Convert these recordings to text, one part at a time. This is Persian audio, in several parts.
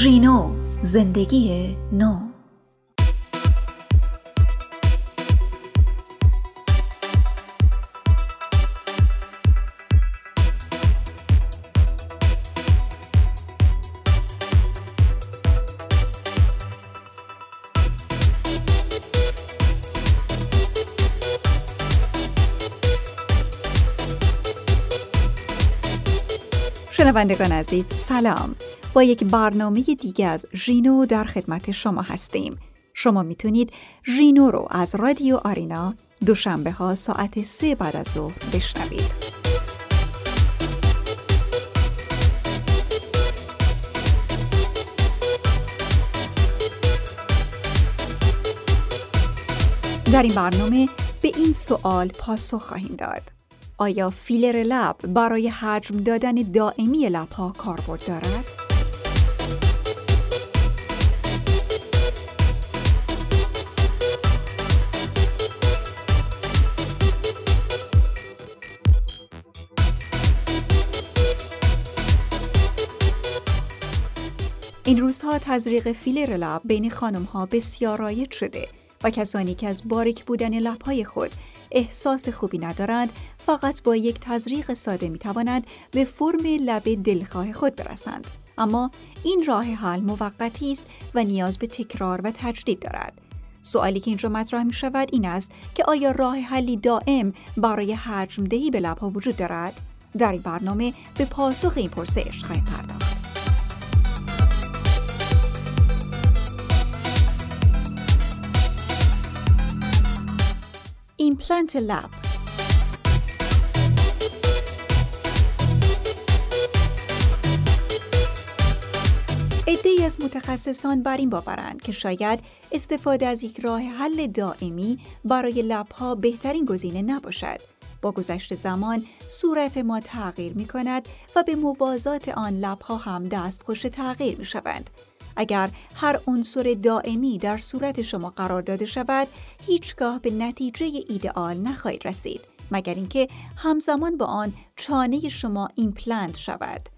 ژینو زندگی نو. شنوندگان عزیز سلام. با یک برنامه دیگه از ژینو در خدمت شما هستیم. شما می‌تونید ژینو رو از رادیو آرینا دوشنبه ها ساعت سه بعد از ظهر بشنوید. در این برنامه به این سوال پاسخ خواهیم داد. آیا فیلر لب برای حجم دادن دائمی لب ها کاربرد دارد؟ این روزها تزریق فیلر لب بین خانم ها بسیار رایج شده و کسانی که از باریک بودن لبهای خود احساس خوبی ندارند فقط با یک تزریق ساده می توانند به فرم لب دلخواه خود برسند. اما این راه حل موقتی است و نیاز به تکرار و تجدید دارد. سوالی که اینجا مطرح می شود این است که آیا راه حلی دائم برای حجم دهی به لبها وجود دارد؟ در این برنامه به پاسخ این پرسش خواهیم پرداخت. ایمپلنت لب از متخصصان بر این باورند که شاید استفاده از یک راه حل دائمی برای لبها بهترین گزینه نباشد. با گذشت زمان صورت ما تغییر می کند و به موازات آن لبها هم دستخوش تغییر می شوند. اگر هر عنصر دائمی در صورت شما قرار داده شود هیچگاه به نتیجه ایدئال نخواهید رسید مگر اینکه همزمان با آن چانه شما ایمپلنت شود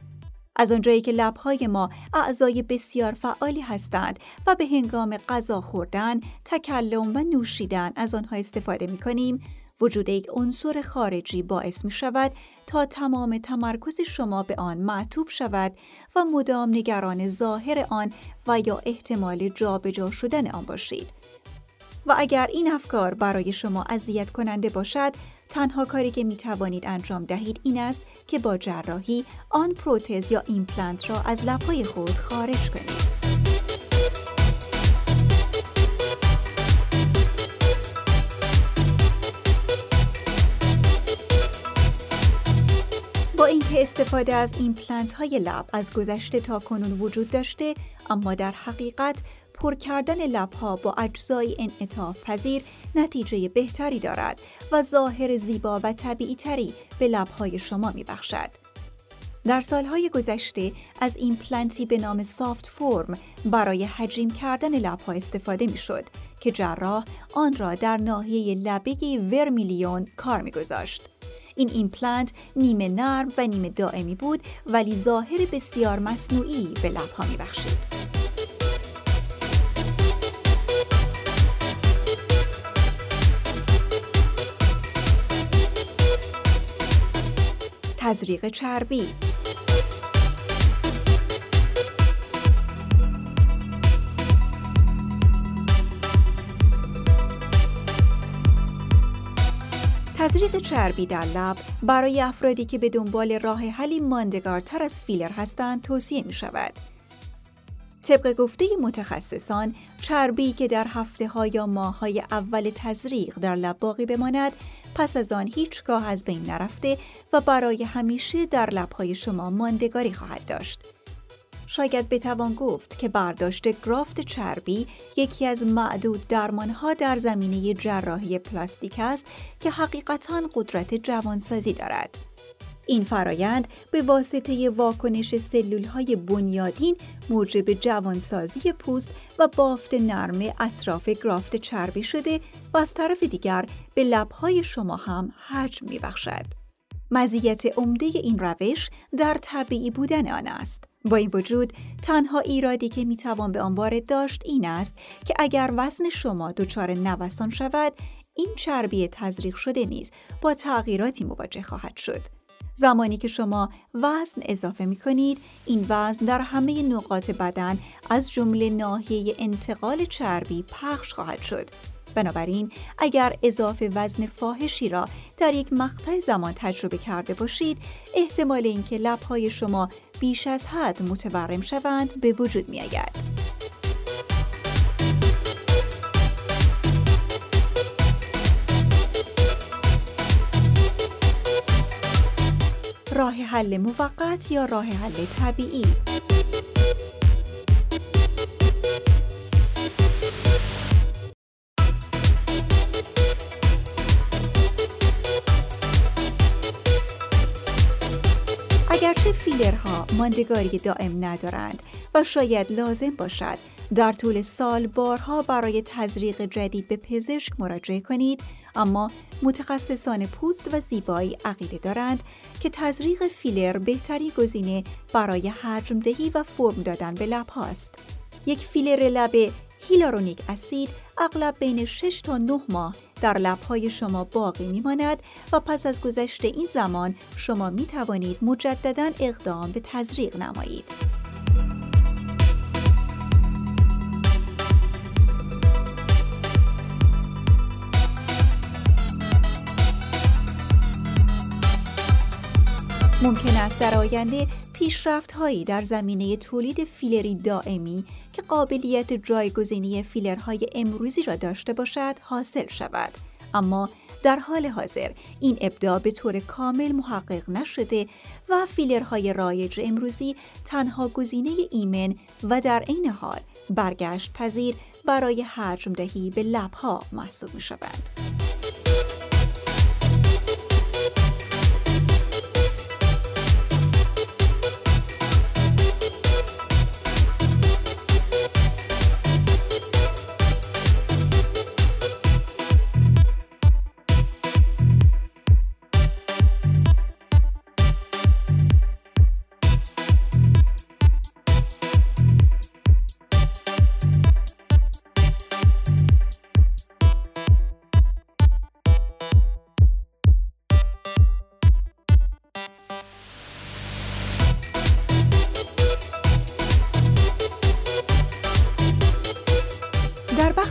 از آنجایی که لبهای ما اعضای بسیار فعالی هستند و به هنگام غذا خوردن، تکلم و نوشیدن از آنها استفاده می کنیم، وجود یک عنصر خارجی باعث می شود تا تمام تمرکز شما به آن معطوف شود و مدام نگران ظاهر آن و یا احتمال جابجا شدن آن باشید. و اگر این افکار برای شما اذیت کننده باشد، تنها کاری که می توانید انجام دهید این است که با جراحی آن پروتز یا ایمپلنت را از لبهای خود خارج کنید. اینکه استفاده از ایمپلنت های لب از گذشته تا کنون وجود داشته اما در حقیقت پر کردن لبها با اجزای انعطاف پذیر نتیجه بهتری دارد و ظاهر زیبا و طبیعی تری به لبهای شما می بخشد. در سالهای گذشته از ایمپلنتی به نام SoftForm برای حجیم کردن لبها استفاده می شد که جراح آن را در ناحیه لبه vermilion کار می گذاشت. این ایمپلنت نیمه نرم و نیمه دائمی بود ولی ظاهر بسیار مصنوعی به لبها می بخشید. تزریق چربی تزریق چربی در لب برای افرادی که به دنبال راه حلی ماندگارتر از فیلر هستند توصیه می شود. طبق گفته متخصصان چربی که در هفته ها یا ماه های اول تزریق در لب باقی بماند پس از آن هیچگاه از بین نرفته و برای همیشه در لبهای شما ماندگاری خواهد داشت. شاید بتوان گفت که برداشت گرافت چربی یکی از معدود درمانها در زمینه جراحی پلاستیک است که حقیقتا قدرت جوانسازی دارد. این فرایند به واسطه واکنش سلول های بنیادین موجب جوانسازی پوست و بافت نرم اطراف گرافت چربی شده و از طرف دیگر به لبهای شما هم حجم می بخشد. مزیت عمده این روش در طبیعی بودن آن است. با این وجود تنها ایرادی که می‌توان به آن وارد داشت این است که اگر وزن شما دچار نوسان شود این چربی تزریق شده نیز با تغییراتی مواجه خواهد شد زمانی که شما وزن اضافه می کنید این وزن در همه نقاط بدن از جمله ناحیه انتقال چربی پخش خواهد شد بنابراین اگر اضافه وزن فاحشی را در یک مقطع زمان تجربه کرده باشید احتمال اینکه لبهای شما بیش از حد متورم شوند به وجود می آید. راه حل موقت یا راه حل طبیعی؟ اگرچه فیلرها ماندگاری دائم ندارند و شاید لازم باشد در طول سال بارها برای تزریق جدید به پزشک مراجعه کنید اما متخصصان پوست و زیبایی عقیده دارند که تزریق فیلر بهتری گزینه برای حجم دهی و فرم دادن به لب هاست. یک فیلر لب هیلارونیک اسید اغلب بین 6 تا 9 ماه در لبهای شما باقی میماند و پس از گذشت این زمان شما می توانید مجددا اقدام به تزریق نمایید. ممکن است در آینده پیشرفت هایی در زمینه تولید فیلری دائمی که قابلیت جایگزینی فیلرهای امروزی را داشته باشد حاصل شود اما در حال حاضر این ابداع به طور کامل محقق نشده و فیلرهای رایج امروزی تنها گزینه ایمن و در عین حال برگشت پذیر برای حجم دهی به لبها محسوب می شوند.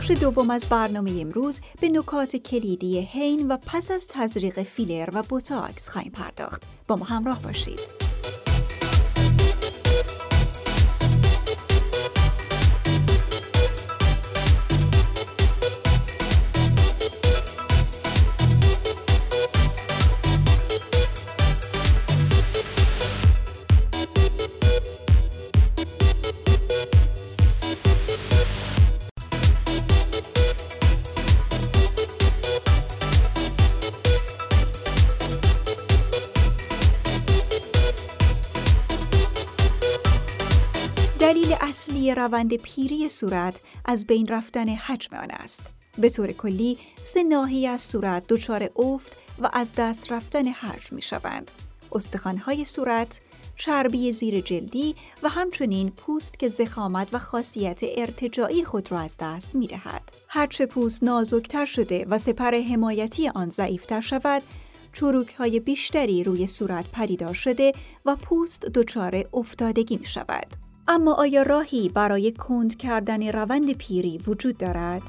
بخش دوم از برنامه امروز به نکات کلیدی هین و پس از تزریق فیلر و بوتاکس خواهیم پرداخت. با ما همراه باشید. اصلی روند پیری صورت از بین رفتن حجم آن است. به طور کلی سه ناحیه از صورت دچار افت و از دست رفتن حجم می شوند. استخوانهای صورت، چربی زیر جلدی و همچنین پوست که زخامت و خاصیت ارتجاعی خود را از دست می دهد. هرچه پوست نازکتر شده و سپر حمایتی آن ضعیفتر شود، چروک های بیشتری روی صورت پدیدار شده و پوست دچار افتادگی می شود. اما آیا راهی برای کند کردن روند پیری وجود دارد؟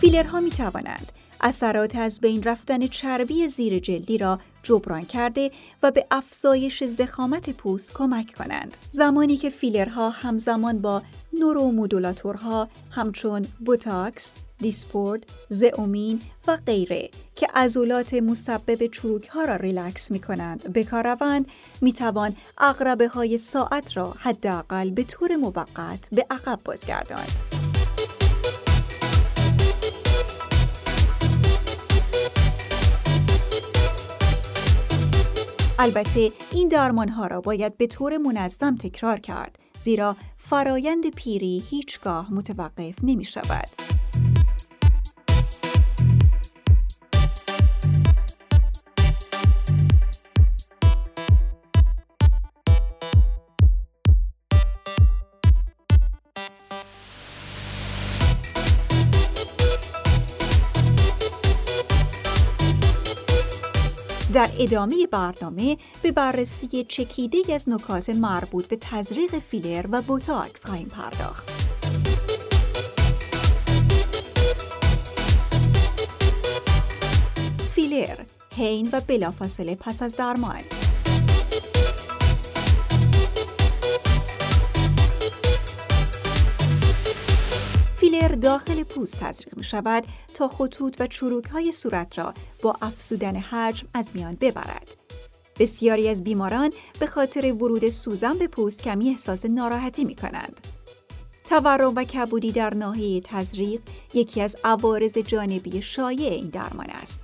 فیلرها می توانند اثرات از بین رفتن چربی زیر جلدی را جبران کرده و به افزایش زخامت پوست کمک کنند. زمانی که فیلرها همزمان با neuromodulator ها همچون بوتاکس، Dysport، Xeomin و غیره که عضلات مسبب چروک ها را ریلکس می کنند به روند می توان عقربه های ساعت را حداقل به طور موقت به عقب بازگرداند. البته این درمان ها را باید به طور منظم تکرار کرد زیرا فرایند پیری هیچگاه متوقف نمی شود. در ادامه برنامه به بررسی چکیده از نکات مربوط به تزریق فیلر و بوتاکس خواهیم پرداخت. فیلر، هین و بلافاصله پس از درمان فیلر داخل پوست تزریق می شود تا خطوط و چروک های صورت را با افزودن حجم از میان ببرد. بسیاری از بیماران به خاطر ورود سوزن به پوست کمی احساس ناراحتی می کنند. تورم و کبودی در ناحیه تزریق یکی از عوارض جانبی شایع این درمان است.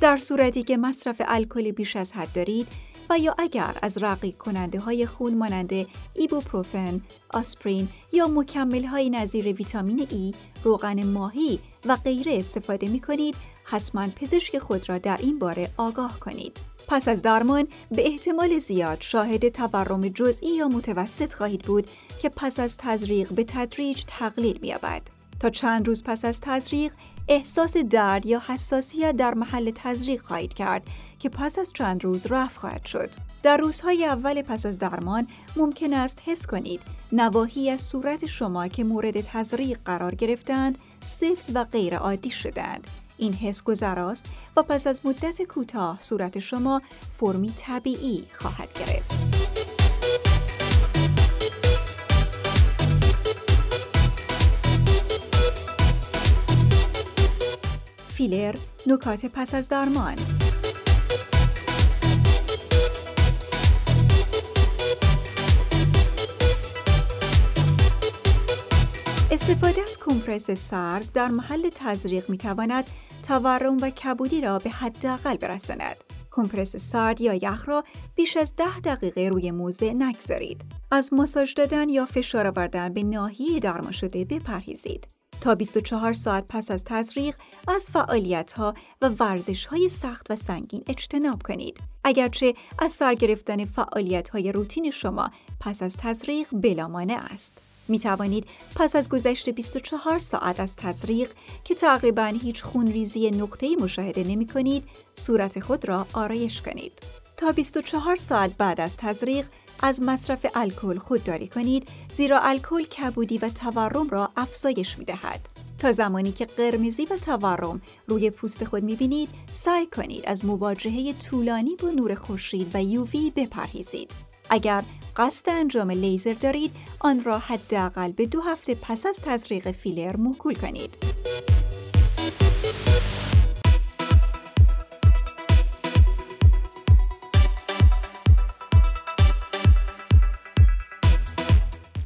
در صورتی که مصرف الکل بیش از حد دارید و یا اگر از رقیق کننده های خون مانند ایبوپروفن، آسپرین یا مکمل های نظیر ویتامین ای، روغن ماهی و غیره استفاده می کنید، حتما پزشک خود را در این باره آگاه کنید. پس از درمان به احتمال زیاد شاهد تورم جزئی یا متوسط خواهید بود که پس از تزریق به تدریج تقلیل می‌یابد. تا چند روز پس از تزریق احساس درد یا حساسیت در محل تزریق خواهید کرد که پس از چند روز رفع خواهد شد. در روزهای اول پس از درمان ممکن است حس کنید نواحی از صورت شما که مورد تزریق قرار گرفتند سفت و غیر عادی شدند. این حس گذراست و پس از مدت کوتاه صورت شما فرمی طبیعی خواهد گرفت. فیلر نکات پس از درمان استفاده از کمپرس سرد در محل تزریق می تواند تورم و کبودی را به حداقل برساند. کمپرس سرد یا یخ را بیش از ده دقیقه روی موزه نگذارید. از ماساژ دادن یا فشار آوردن به ناحیه درمان شده بپرهیزید. تا 24 ساعت پس از تزریق از فعالیت ها و ورزش های سخت و سنگین اجتناب کنید. اگرچه از سر گرفتن فعالیت های روتین شما پس از تزریق بلامانه است. می توانید پس از گذشت 24 ساعت از تزریق که تقریبا هیچ خونریزی نقطه‌ای مشاهده نمی کنید، صورت خود را آرایش کنید. تا 24 ساعت بعد از تزریق از مصرف الکل خودداری کنید زیرا الکل کبودی و تورم را افزایش می دهد. تا زمانی که قرمزی و تورم روی پوست خود می بینید سعی کنید از مواجهه طولانی با نور خورشید و یووی بپرهیزید. اگر قصد انجام لیزر دارید آن را حداقل به دو هفته پس از تزریق فیلر موکول کنید.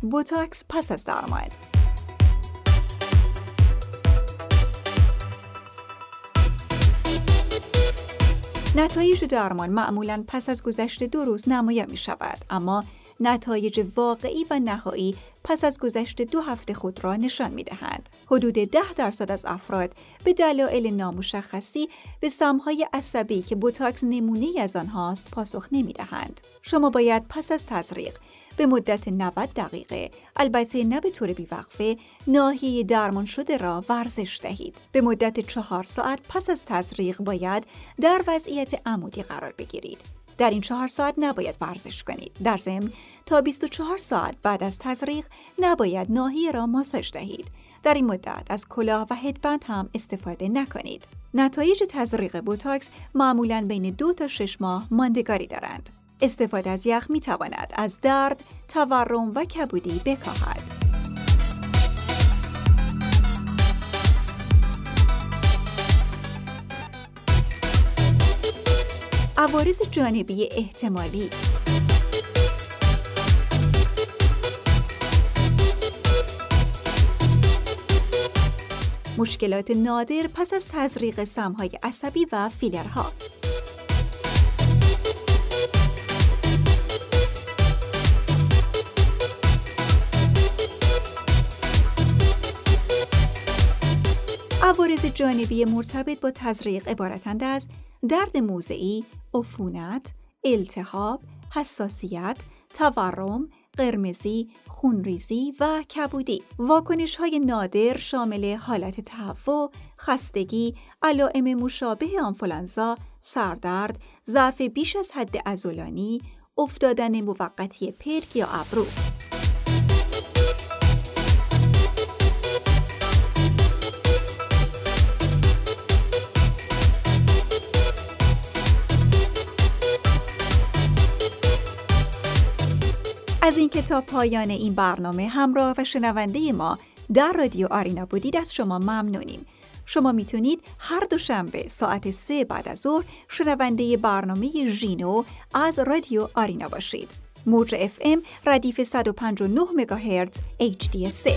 بوتاکس پس از درمان نتایج درمان معمولا پس از گذشت دو روز نمایان می شود اما نتایج واقعی و نهایی پس از گذشت دو هفته خود را نشان می دهند. حدود ده درصد از افراد به دلایل نامشخصی به سمهای عصبی که بوتاکس نمونه از آنهاست پاسخ نمی دهند. شما باید پس از تزریق به مدت 90 دقیقه البته نه به طور بیوقفه ناحیه درمان شده را ورزش دهید. به مدت چهار ساعت پس از تزریق باید در وضعیت عمودی قرار بگیرید. در این چهار ساعت نباید ورزش کنید. در ضمن تا 24 ساعت بعد از تزریق نباید ناحیه را ماساژ دهید. در این مدت از کلاه و هدبند هم استفاده نکنید. نتایج تزریق بوتاکس معمولا بین دو تا شش ماه ماندگاری دارند. استفاده از یخ می تواند از درد، تورم و کبودی بکاهد. عوارض جانبی احتمالی مشکلات نادر پس از تزریق سمهای عصبی و فیلرها عوارض جانبی مرتبط با تزریق عبارتند از درد موضعی، عفونت، التهاب، حساسیت، تورم، قرمزی، خونریزی و کبودی. واکنش های نادر شامل حالت تهوع، خستگی، علائم مشابه آنفولانزا، سردرد، ضعف بیش از حد ازولانی، افتادن موقتی پلک یا ابرو. از این کتاب پایان این برنامه همراه و شنونده ما در رادیو آرینا بودید از شما ممنونیم. شما می‌تونید هر دوشنبه ساعت سه بعد از ظهر شنونده برنامه ژینو از رادیو آرینا باشید. موج اف ام ردیف 159 مگاهرتز HD3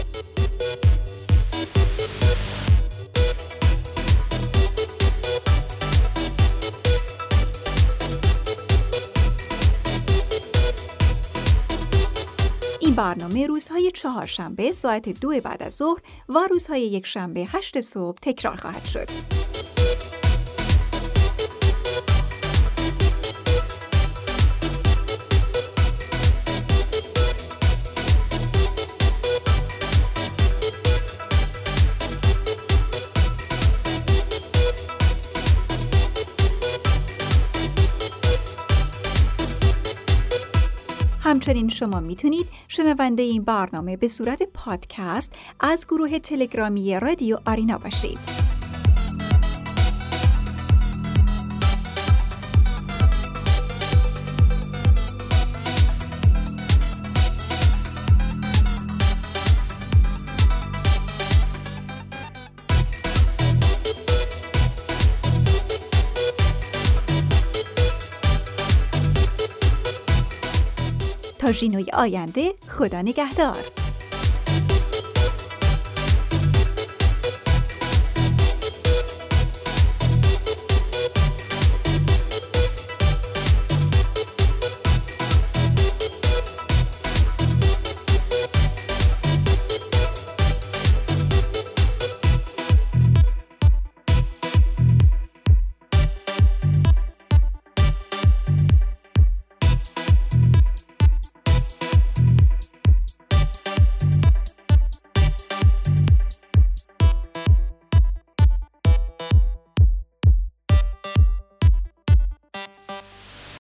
این برنامه روزهای چهارشنبه ساعت دو بعد از ظهر و روزهای یک شنبه هشت صبح تکرار خواهد شد. همچنین شما می‌تونید شنونده این برنامه به صورت پادکست از گروه تلگرامی رادیو آرینا باشید. تا ژینوی آینده خدا نگهدار.